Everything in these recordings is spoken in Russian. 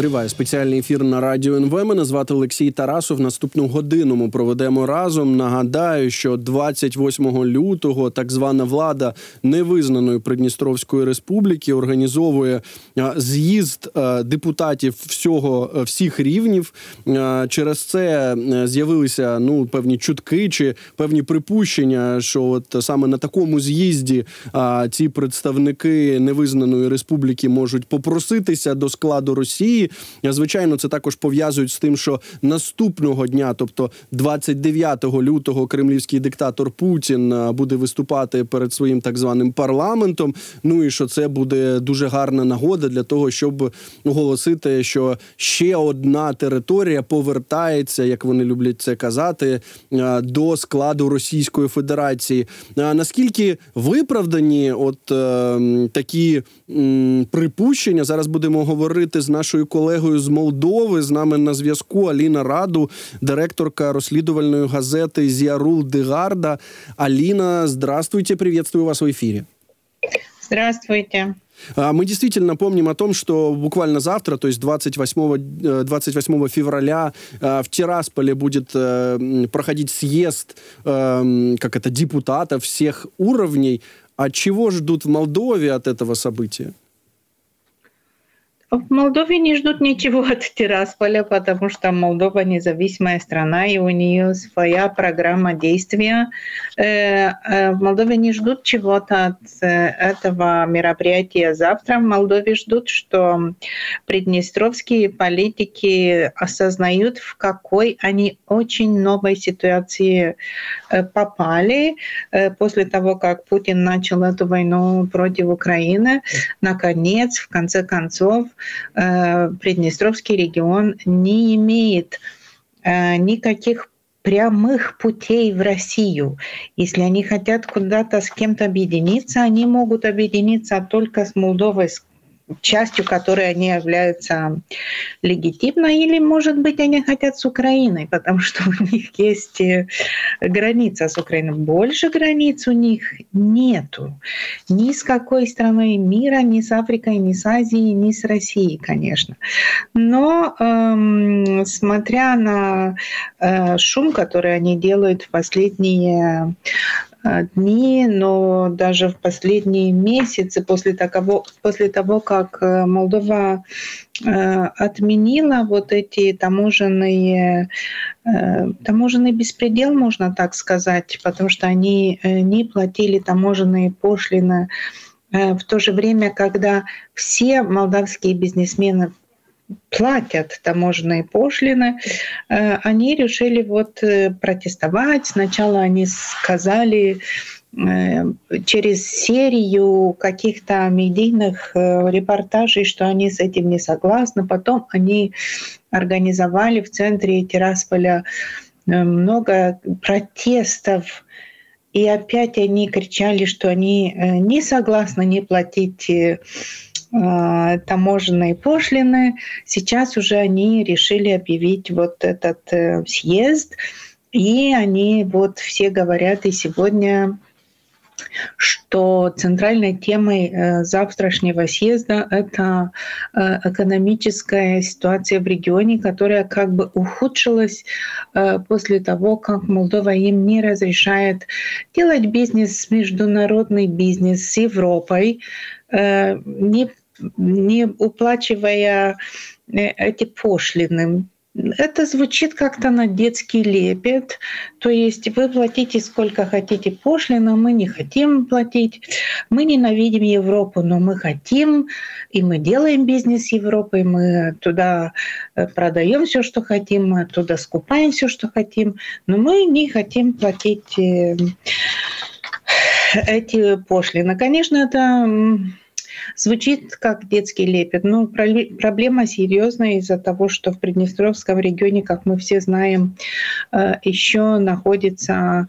Триває спеціальний ефір на радіо НВ. Мене звати Олексій Тарасов. Наступну годину ми проведемо разом. Нагадаю, що 28 лютого так звана влада невизнаної Придністровської республіки організовує з'їзд депутатів всього всіх рівнів. Через це з'явилися ну певні чутки чи певні припущення, що от саме на такому з'їзді ці представники невизнаної республіки можуть попроситися до складу Росії. Звичайно, це також пов'язують з тим, що наступного дня, тобто 29 лютого, кремлівський диктатор Путін буде виступати перед своїм так званим парламентом. Ну і що це буде дуже гарна нагода для того, щоб оголосити, що ще одна територія повертається, як вони люблять це казати, до складу Російської Федерації. Наскільки виправдані, от е, такі припущення, зараз будемо говорити з нашою колегою з Молдови. З нами на зв'язку Аліна Раду, директорка розслідувальної газети Зіарул Дегарда. Алина, здравствуйте, приветствую вас в эфире. Здравствуйте. Мы действительно помним о том, что буквально завтра, то есть 28, 28 февраля, в Тирасполе будет проходить съезд как это, депутатов всех уровней. А чего ждут в Молдове от этого события? В Молдове не ждут ничего от Тирасполя, потому что Молдова независимая страна, и у нее своя программа действия. Э, э, в Молдове не ждут чего-то от э, этого мероприятия завтра. В Молдове ждут, что приднестровские политики осознают, в какой они очень новой ситуации попали после того, как Путин начал эту войну против Украины. Наконец, в конце концов, Приднестровский регион не имеет э, никаких прямых путей в Россию. Если они хотят куда-то с кем-то объединиться, они могут объединиться только с Молдовой, с частью которой они являются легитимной, или, может быть, они хотят с Украиной, потому что у них есть э, граница с Украиной. Больше границ у них нету. Ни с какой страной мира, ни с Африкой, ни с Азией, ни с Россией, конечно. Но эм, смотря на э, шум, который они делают в последние дни, но даже в последние месяцы после того, после того как э, Молдова э, отменила вот эти таможенные таможенный беспредел, можно так сказать, потому что они не платили таможенные пошлины в то же время, когда все молдавские бизнесмены платят таможенные пошлины, э, они решили вот э, протестовать. Сначала они сказали э, через серию каких-то медийных репортажей, что они с этим не согласны. Потом они организовали в центре Тирасполя много протестов и опять они кричали, что они не согласны не платить а, таможенные пошлины. Сейчас уже они решили объявить вот этот э, съезд, и они вот все говорят и сегодня что центральной темой э, завтрашнего съезда это э, экономическая ситуация в регионе, которая как бы ухудшилась после того, как Молдова им не разрешает делать бизнес, международный бизнес с Европой, не не уплачивая э, эти пошлины. Это звучит как-то на детский лепет. То есть вы платите сколько хотите пошлина, мы не хотим платить. Мы ненавидим Европу, но мы хотим, и мы делаем бизнес с Европой, мы туда э, продаем все, что хотим, мы туда скупаем все, что хотим, но мы не хотим платить э, эти пошлины. Конечно, это Звучит как детский лепет, но проблема серьезная из-за того, что в Приднестровском регионе, как мы все знаем, э, еще находится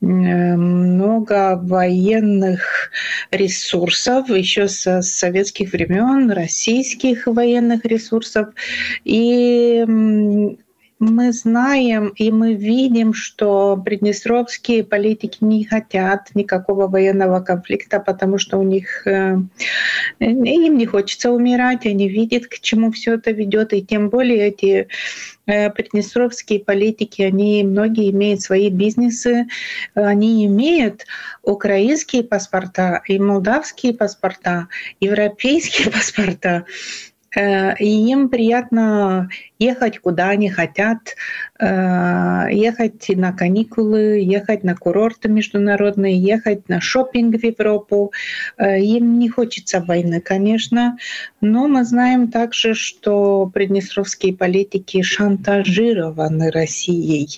много военных ресурсов еще с советских времен, российских военных ресурсов. И мы знаем и мы видим, что приднестровские политики не хотят никакого военного конфликта, потому что у них э, им не хочется умирать, они видят, к чему все это ведет, и тем более эти э, приднестровские политики, они многие имеют свои бизнесы, они имеют украинские паспорта и молдавские паспорта, европейские паспорта. Э, и им приятно ехать куда они хотят, э, ехать на каникулы, ехать на курорты международные, ехать на шопинг в Европу. Э, им не хочется войны, конечно, но мы знаем также, что приднестровские политики шантажированы Россией.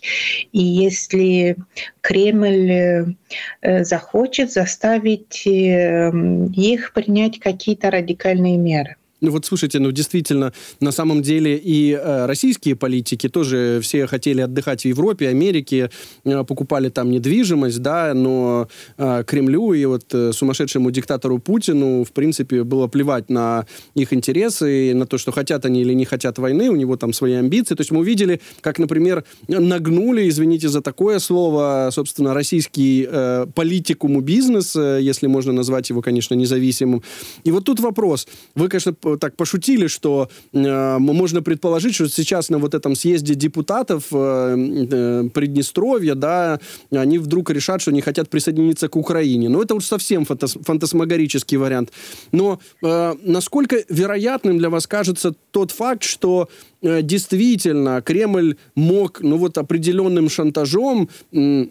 И если Кремль захочет заставить их принять какие-то радикальные меры. Ну вот слушайте, ну действительно, на самом деле и э, российские политики тоже все хотели отдыхать в Европе, Америке, э, покупали там недвижимость, да, но э, Кремлю и вот э, сумасшедшему диктатору Путину, в принципе, было плевать на их интересы, и на то, что хотят они или не хотят войны, у него там свои амбиции. То есть мы увидели, как, например, нагнули, извините за такое слово, собственно, российский э, политикум бизнес, э, если можно назвать его, конечно, независимым. И вот тут вопрос. Вы, конечно, так пошутили, что э, можно предположить, что сейчас на вот этом съезде депутатов э, э, Приднестровья, да, они вдруг решат, что не хотят присоединиться к Украине. Но это уж совсем фантас фантасмагорический вариант. Но э, насколько вероятным для вас кажется тот факт, что действительно Кремль мог, ну вот определенным шантажом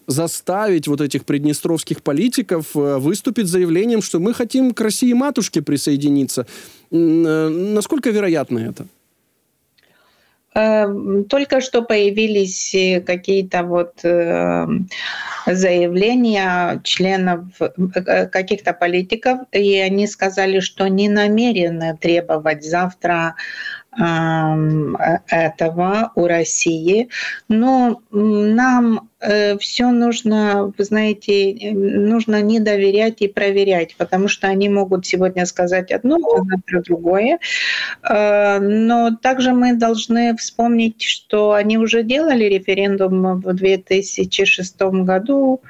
заставить вот этих приднестровских политиков э, выступить заявлением, что мы хотим к России матушке присоединиться. Э, насколько вероятно это? Эм, только что появились э, какие-то вот заявления членов э, каких-то политиков, и они сказали, что не намерены требовать завтра этого у России. Но нам Э, все нужно, вы знаете, э, нужно не доверять и проверять, потому что они могут сегодня сказать одно, а завтра другое. Э, но также мы должны вспомнить, что они уже делали референдум в 2006 году,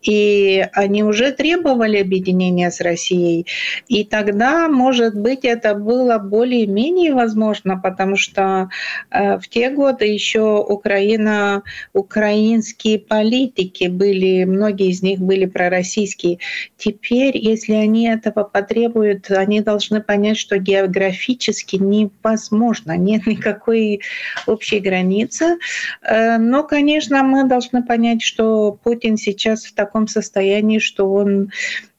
и они уже требовали объединения с Россией. И тогда, может быть, это было более-менее возможно, потому что в те годы еще Украина, украинские политики были, многие из них были пророссийские. Теперь, если они этого потребуют, они должны понять, что географически невозможно, нет никакой общей границы. Э, но, конечно, мы должны понять, что Путин сейчас в таком состоянии, что он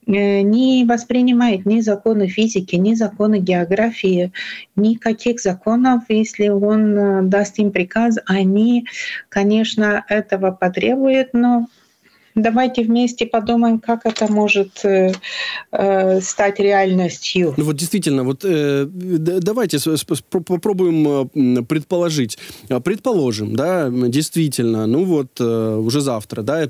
не воспринимает ни законы физики, ни законы географии, никаких законов. Если он э, даст им приказ, они, конечно, этого потребуют, но давайте вместе подумаем, как это может э, э, стать реальностью. Ну вот действительно, вот э, давайте попробуем э, предположить. А, предположим, да, действительно, ну вот э, уже завтра, да,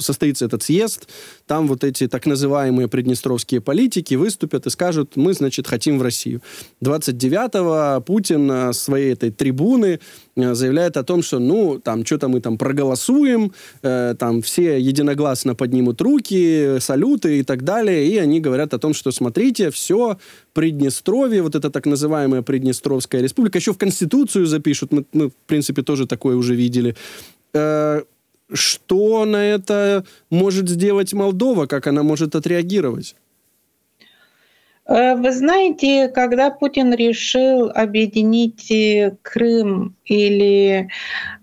состоится этот съезд, там вот эти так называемые приднестровские политики выступят и скажут, мы, значит, хотим в Россию. 29-го Путин с своей этой трибуны Э, заявляет о том, что, ну, там, что-то мы там проголосуем, э, там, все единогласно поднимут руки, салюты и так далее, и они говорят о том, что, смотрите, все, Приднестровье, вот это так называемая Приднестровская республика, еще в Конституцию запишут, мы, мы в принципе, тоже такое уже видели. Э, что на это может сделать Молдова, как она может отреагировать? Э, вы знаете, когда Путин решил объединить э, Крым или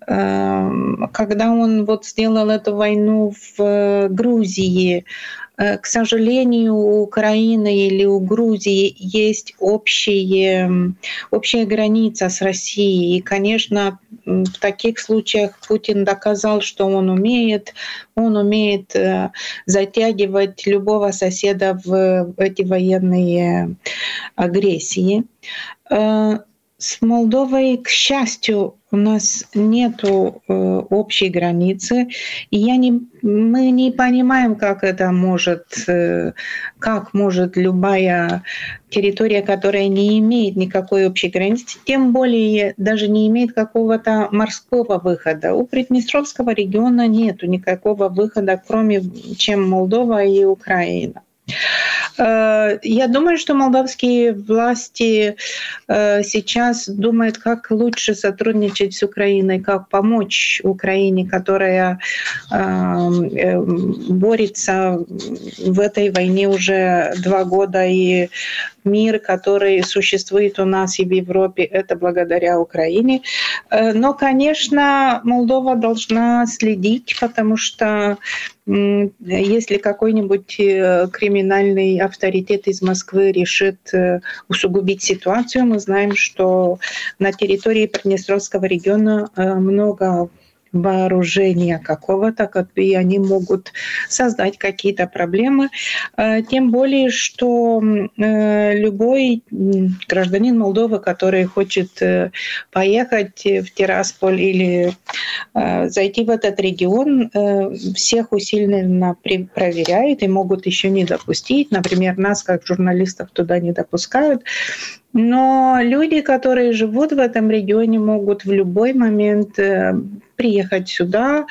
э, когда он вот сделал эту войну в э, Грузии, к сожалению, у Украины или у Грузии есть общие, общая граница с Россией. И, конечно, в таких случаях Путин доказал, что он умеет, он умеет э, затягивать любого соседа в эти военные агрессии. С Молдовой, к счастью, у нас нет э, общей границы, и я не, мы не понимаем, как это может, э, как может любая территория, которая не имеет никакой общей границы, тем более даже не имеет какого-то морского выхода. У Приднестровского региона нет никакого выхода, кроме чем Молдова и Украина. Э, я думаю, что молдавские власти э, сейчас думают, как лучше сотрудничать с Украиной, как помочь Украине, которая э, борется в этой войне уже два года и мир, который существует у нас и в Европе, это благодаря Украине. Э, но, конечно, Молдова должна следить, потому что если какой-нибудь э, криминальный авторитет из Москвы решит э, усугубить ситуацию, мы знаем, что на территории Приднестровского региона много вооружения какого-то, и они могут создать какие-то проблемы. Э, тем более, что э, любой гражданин Молдовы, который хочет э, поехать в Тирасполь или зайти в этот регион, всех усиленно проверяют и могут еще не допустить. Например, нас, как журналистов, туда не допускают. Но люди, которые живут в этом регионе, могут в любой момент приехать сюда,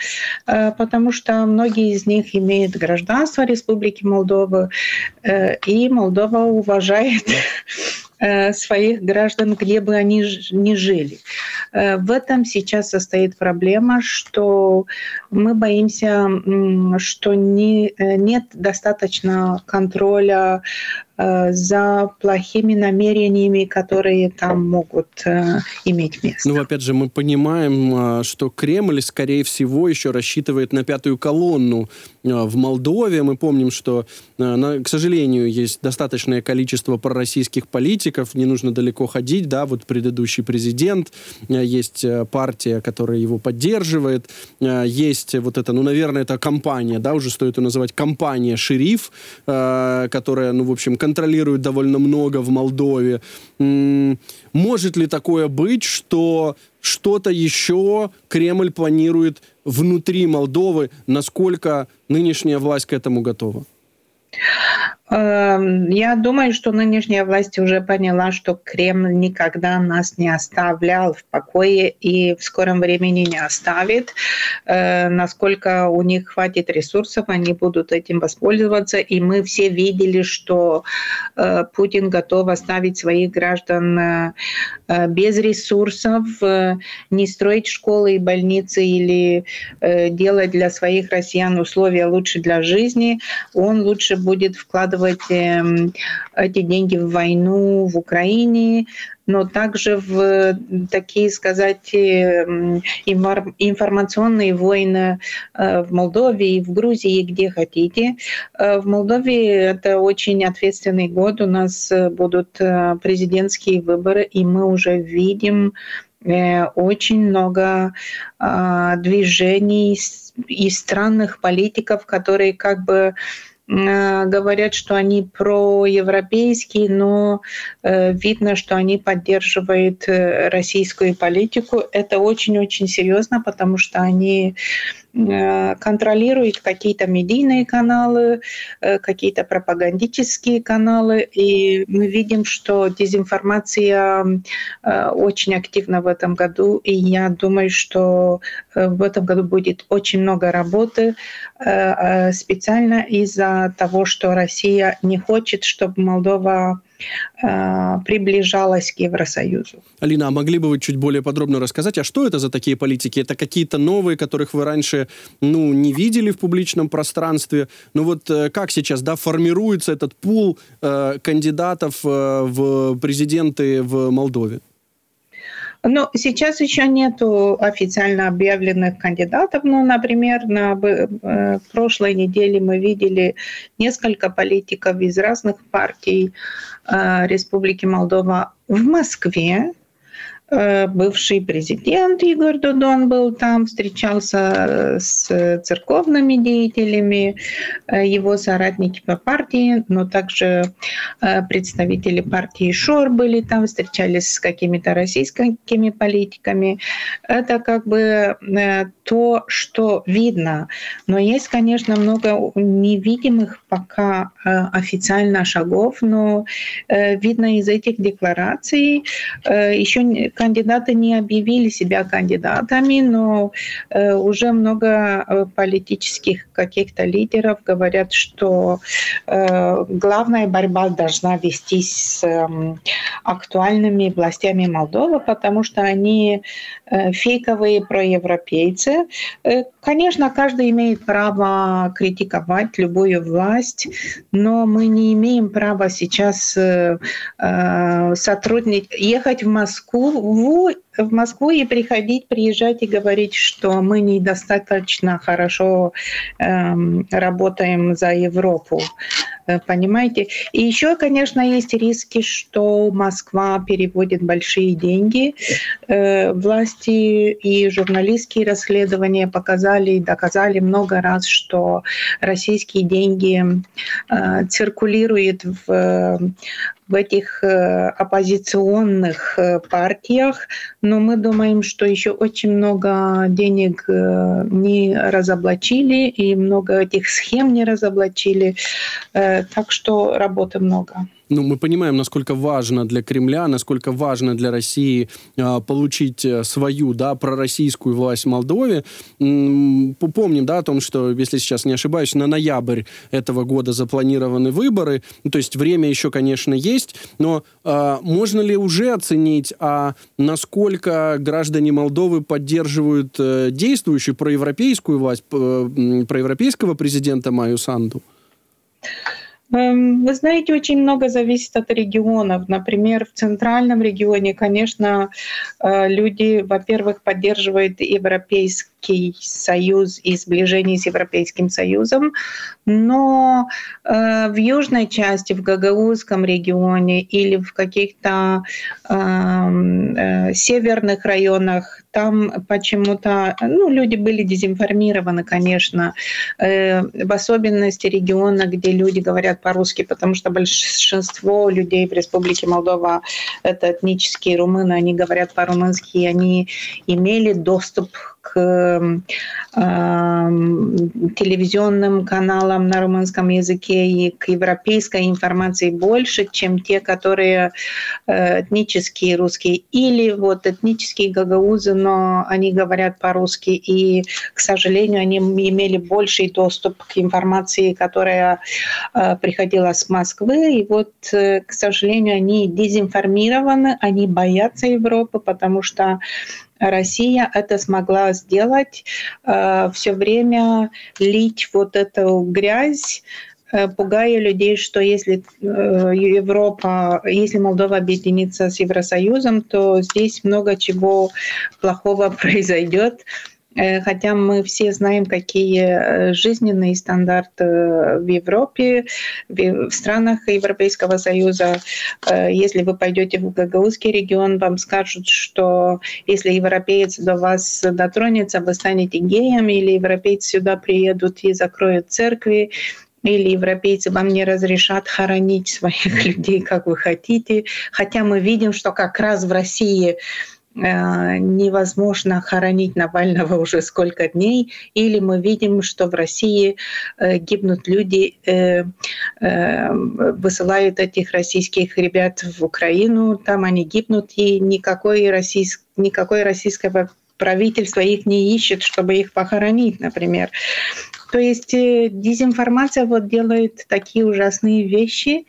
э, потому что многие из них имеют гражданство Республики Молдова, э, и Молдова уважает э, своих граждан, где бы они ни жили. В этом сейчас состоит проблема, что мы боимся, что не, нет достаточно контроля за плохими намерениями, которые там могут э, иметь место. Ну, опять же, мы понимаем, э, что Кремль, скорее всего, еще рассчитывает на пятую колонну в Молдове. Мы помним, что, к сожалению, есть достаточное количество пророссийских политиков, не нужно далеко ходить, да, вот предыдущий президент, есть партия, которая его поддерживает, есть вот это, ну, наверное, это компания, да, уже стоит ее называть компания «Шериф», которая, ну, в общем, контролирует довольно много в Молдове. Может ли такое быть, что что-то еще Кремль планирует внутри Молдовы? Насколько нынешняя власть к этому готова? Эм, я думаю, что нынешняя власть уже поняла, что Кремль никогда нас не оставлял в покое и в скором времени не оставит. Э, насколько у них хватит ресурсов, они будут этим воспользоваться. И мы все видели, что э, Путин готов оставить своих граждан э, без ресурсов, не строить школы и больницы или делать для своих россиян условия лучше для жизни. Он лучше будет вкладывать вкладывать эм, эти деньги в войну в Украине, но также в такие, сказать, эм, информационные войны э, в Молдове и в Грузии, где хотите. Э, в Молдове это очень ответственный год. У нас э, будут президентские выборы, и мы уже видим очень много движений и странных политиков, которые как бы говорят, что они проевропейские, но э, видно, что они поддерживают э, российскую политику. Это очень-очень серьезно, потому что они Э, контролирует какие-то медийные каналы, э, какие-то пропагандические каналы, и мы видим, что дезинформация э, очень активна в этом году, и я думаю, что в этом году будет очень много работы специально из-за того, что Россия не хочет, чтобы Молдова Э, приближалась к Евросоюзу. Алина, а могли бы вы чуть более подробно рассказать, а что это за такие политики? Это какие-то новые, которых вы раньше ну, не видели в публичном пространстве? Ну вот э, как сейчас да, формируется этот пул э, кандидатов э, в президенты в Молдове? Ну, сейчас еще нет официально объявленных кандидатов. Ну, например, на э, прошлой неделе мы видели несколько политиков из разных партий э, Республики Молдова в Москве. Э, бывший президент Игорь Дудон был там, встречался с церковными деятелями, э, его соратники по партии, но также э, представители партии ШОР были там, встречались с какими-то российскими политиками. Это как бы то, что видно. Но есть, конечно, много невидимых пока официально шагов, но видно из этих деклараций еще кандидаты не объявили себя кандидатами, но э, уже много э, политических каких-то лидеров говорят, что э, главная борьба должна вестись с э, актуальными властями Молдовы, потому что они фейковые проевропейцы. Конечно, каждый имеет право критиковать любую власть, но мы не имеем права сейчас сотрудничать, ехать в Москву в, в Москву и приходить, приезжать и говорить, что мы недостаточно хорошо эм, работаем за Европу. Э, понимаете? И еще, конечно, есть риски, что Москва переводит большие деньги. Э, власти и журналистские расследования показали и доказали много раз, что российские деньги э, циркулируют в в этих э, оппозиционных э, партиях, но мы думаем, что еще очень много денег э, не разоблачили и много этих схем не разоблачили, так что работы много ну, мы понимаем, насколько важно для Кремля, насколько важно для России э, получить свою, да, пророссийскую власть в Молдове. Помним, да, о том, что, если сейчас не ошибаюсь, на ноябрь этого года запланированы выборы. Ну, то есть время еще, конечно, есть, но э, можно ли уже оценить, а насколько граждане Молдовы поддерживают э, действующую проевропейскую власть, э, проевропейского президента Маю Санду? Эм, вы знаете, очень много зависит от регионов. Например, в центральном регионе, конечно, э, люди, во-первых, поддерживают Европейский Союз и сближение с Европейским Союзом, но э, в южной части, в Гагаузском регионе или в каких-то эм, э, северных районах там почему-то, ну, люди были дезинформированы, конечно, э, в особенности региона, где люди говорят по-русски, потому что большинство людей в Республике Молдова это этнические румыны, они говорят по-румынски, и они имели доступ к э, телевизионным каналам на румынском языке и к европейской информации больше, чем те, которые э, этнические русские. Или вот этнические гагаузы, но они говорят по-русски, и, к сожалению, они имели больший доступ к информации, которая э, приходила с Москвы, и вот, э, к сожалению, они дезинформированы, они боятся Европы, потому что Россия это смогла сделать, э, все время лить вот эту грязь, э, пугая людей, что если э, Европа, если Молдова объединится с Евросоюзом, то здесь много чего плохого произойдет. Э, хотя мы все знаем, какие э, жизненные стандарты э, в Европе, в странах Европейского Союза. Если вы пойдете в Гагаузский регион, вам скажут, что если европеец до вас дотронется, вы станете геем, или европейцы сюда приедут и закроют церкви, или европейцы вам не разрешат хоронить своих людей, как вы хотите. Хотя мы видим, что как раз в России невозможно хоронить Навального уже сколько дней, или мы видим, что в России э, гибнут люди, э, высылают этих российских ребят в Украину, там они гибнут, и никакой, российск, никакой российского правительство их не ищет, чтобы их похоронить, например. То есть дезинформация вот делает такие ужасные вещи,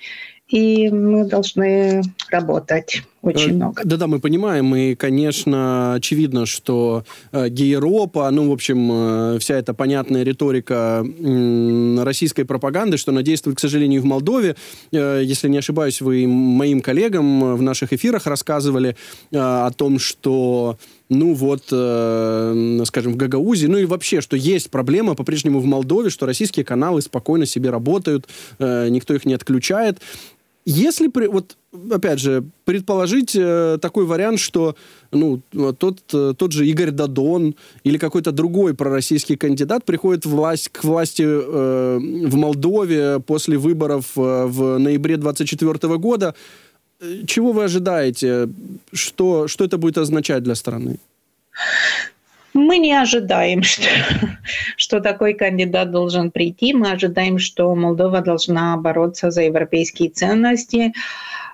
и мы должны работать очень э, много. Да-да, мы понимаем, и, конечно, очевидно, что э, гейропа, ну, в общем, э, вся эта понятная риторика э, российской пропаганды, что она действует, к сожалению, в Молдове. Э, если не ошибаюсь, вы моим коллегам в наших эфирах рассказывали э, о том, что ну вот, э, скажем, в Гагаузе, ну и вообще, что есть проблема по-прежнему в Молдове, что российские каналы спокойно себе работают, э, никто их не отключает. Если, при, вот, опять же, предположить э, такой вариант, что ну, тот, э, тот же Игорь Дадон или какой-то другой пророссийский кандидат приходит власть, к власти э, в Молдове после выборов э, в ноябре 2024 года, э, чего вы ожидаете? Что, что это будет означать для страны? Мы не ожидаем, что, что такой кандидат должен прийти. Мы ожидаем, что Молдова должна бороться за европейские ценности.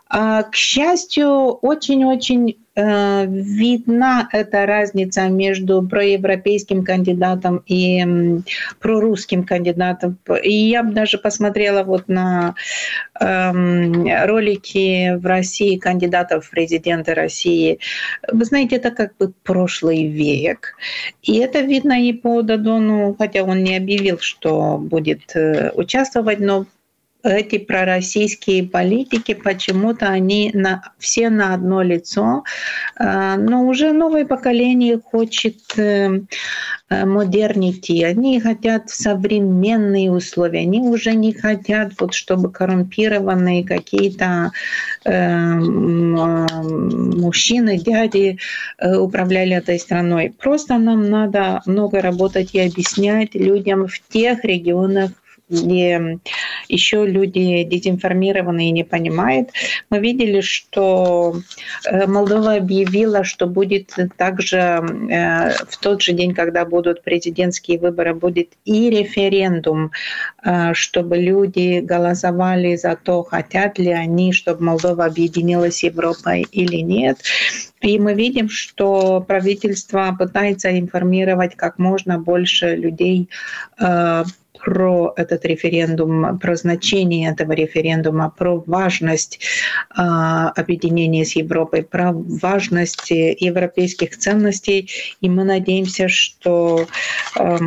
А, к счастью, очень-очень видна эта разница между проевропейским кандидатом и прорусским кандидатом. И я бы даже посмотрела вот на эм, ролики в России кандидатов в президенты России. Вы знаете, это как бы прошлый век. И это видно и по Дадону, хотя он не объявил, что будет э, участвовать, но эти пророссийские политики, почему-то они на, все на одно лицо, а, но уже новое поколение хочет э, э, модернити, они хотят современные условия, они уже не хотят, вот, чтобы коррумпированные какие-то э, мужчины, дяди э, управляли этой страной. Просто нам надо много работать и объяснять людям в тех регионах, где еще люди дезинформированы и не понимают. Мы видели, что э, Молдова объявила, что будет также э, в тот же день, когда будут президентские выборы, будет и референдум, э, чтобы люди голосовали за то, хотят ли они, чтобы Молдова объединилась с Европой или нет. И мы видим, что правительство пытается информировать как можно больше людей про этот референдум, про значение этого референдума, про важность э, объединения с Европой, про важность европейских ценностей. И мы надеемся, что э,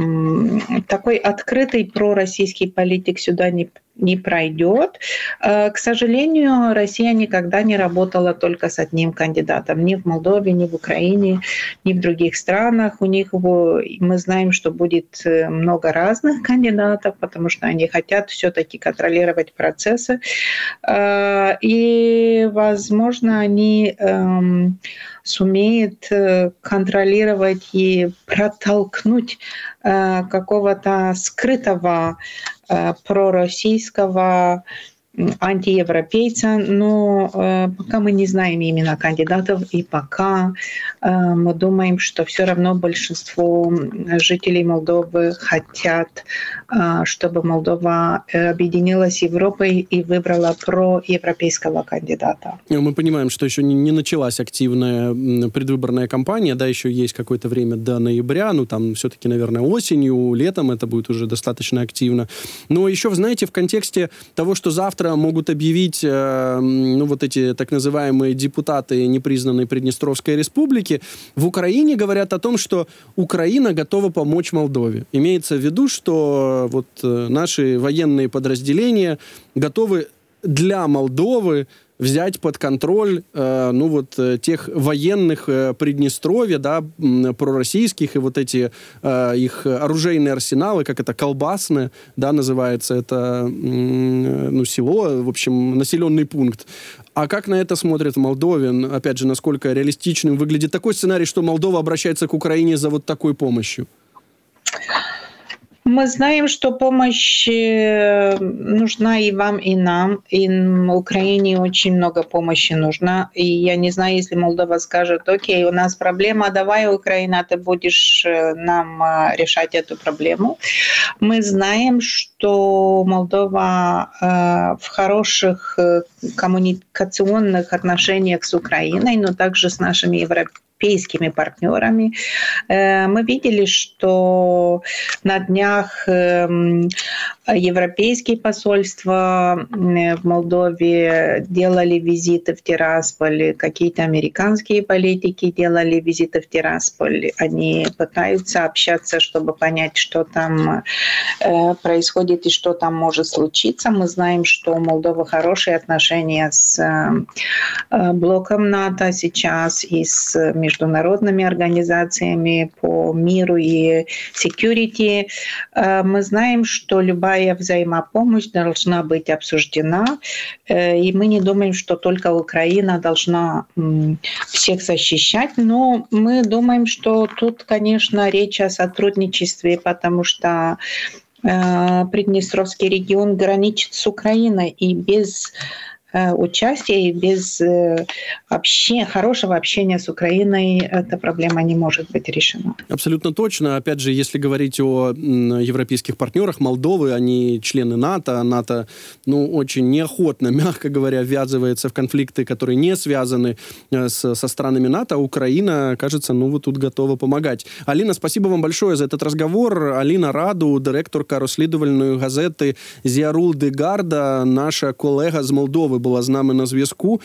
такой открытый пророссийский политик сюда не не пройдет. Э, к сожалению, Россия никогда не работала только с одним кандидатом. Ни в Молдове, ни в Украине, ни в других странах. У них мы знаем, что будет э, много разных кандидатов, потому что они хотят все-таки контролировать процессы. Э, и, возможно, они эм, сумеет контролировать и протолкнуть какого-то скрытого пророссийского антиевропейца, но э, пока мы не знаем имена кандидатов и пока э, мы думаем, что все равно большинство жителей Молдовы хотят, э, чтобы Молдова э, объединилась с Европой и выбрала проевропейского кандидата. Ну, мы понимаем, что еще не, не началась активная предвыборная кампания, да, еще есть какое-то время до ноября, ну там все-таки, наверное, осенью, летом это будет уже достаточно активно. Но еще, знаете, в контексте того, что завтра завтра могут объявить, э, ну, вот эти так называемые депутаты непризнанной Приднестровской республики. В Украине говорят о том, что Украина готова помочь Молдове. Имеется в виду, что вот э, наши военные подразделения готовы для Молдовы взять под контроль, э, ну вот э, тех военных э, Приднестровья, да, пророссийских и вот эти э, их оружейные арсеналы, как это колбасные, да, называется это, ну село, в общем, населенный пункт. А как на это смотрит Молдовин? Опять же, насколько реалистичным выглядит такой сценарий, что Молдова обращается к Украине за вот такой помощью? Мы знаем, что помощь э, нужна и вам, и нам. И Украине очень много помощи нужна. И я не знаю, если Молдова скажет, окей, у нас проблема, давай, Украина, ты будешь э, нам э, решать эту проблему. Мы знаем, что Молдова в хороших коммуникационных отношениях с Украиной, но также с нашими европейскими европейскими партнерами. Э, мы видели, что на днях эм, европейские посольства в Молдове делали визиты в Тирасполь, какие-то американские политики делали визиты в Тирасполь. Они пытаются общаться, чтобы понять, что там э, происходит и что там может случиться. Мы знаем, что у Молдовы хорошие отношения с э, блоком НАТО сейчас и с международными организациями по миру и security. Мы знаем, что любая взаимопомощь должна быть обсуждена, и мы не думаем, что только Украина должна всех защищать, но мы думаем, что тут, конечно, речь о сотрудничестве, потому что Приднестровский регион граничит с Украиной, и без участия и без вообще хорошего общения с Украиной эта проблема не может быть решена. Абсолютно точно. Опять же, если говорить о европейских партнерах Молдовы, они члены НАТО. НАТО, ну, очень неохотно, мягко говоря, ввязывается в конфликты, которые не связаны с, со странами НАТО. А Украина, кажется, ну, вот тут готова помогать. Алина, спасибо вам большое за этот разговор. Алина Раду, директорка розслідувальної газети «Зіарул Дегарда», наша колега з Молдови була з нами на зв'язку.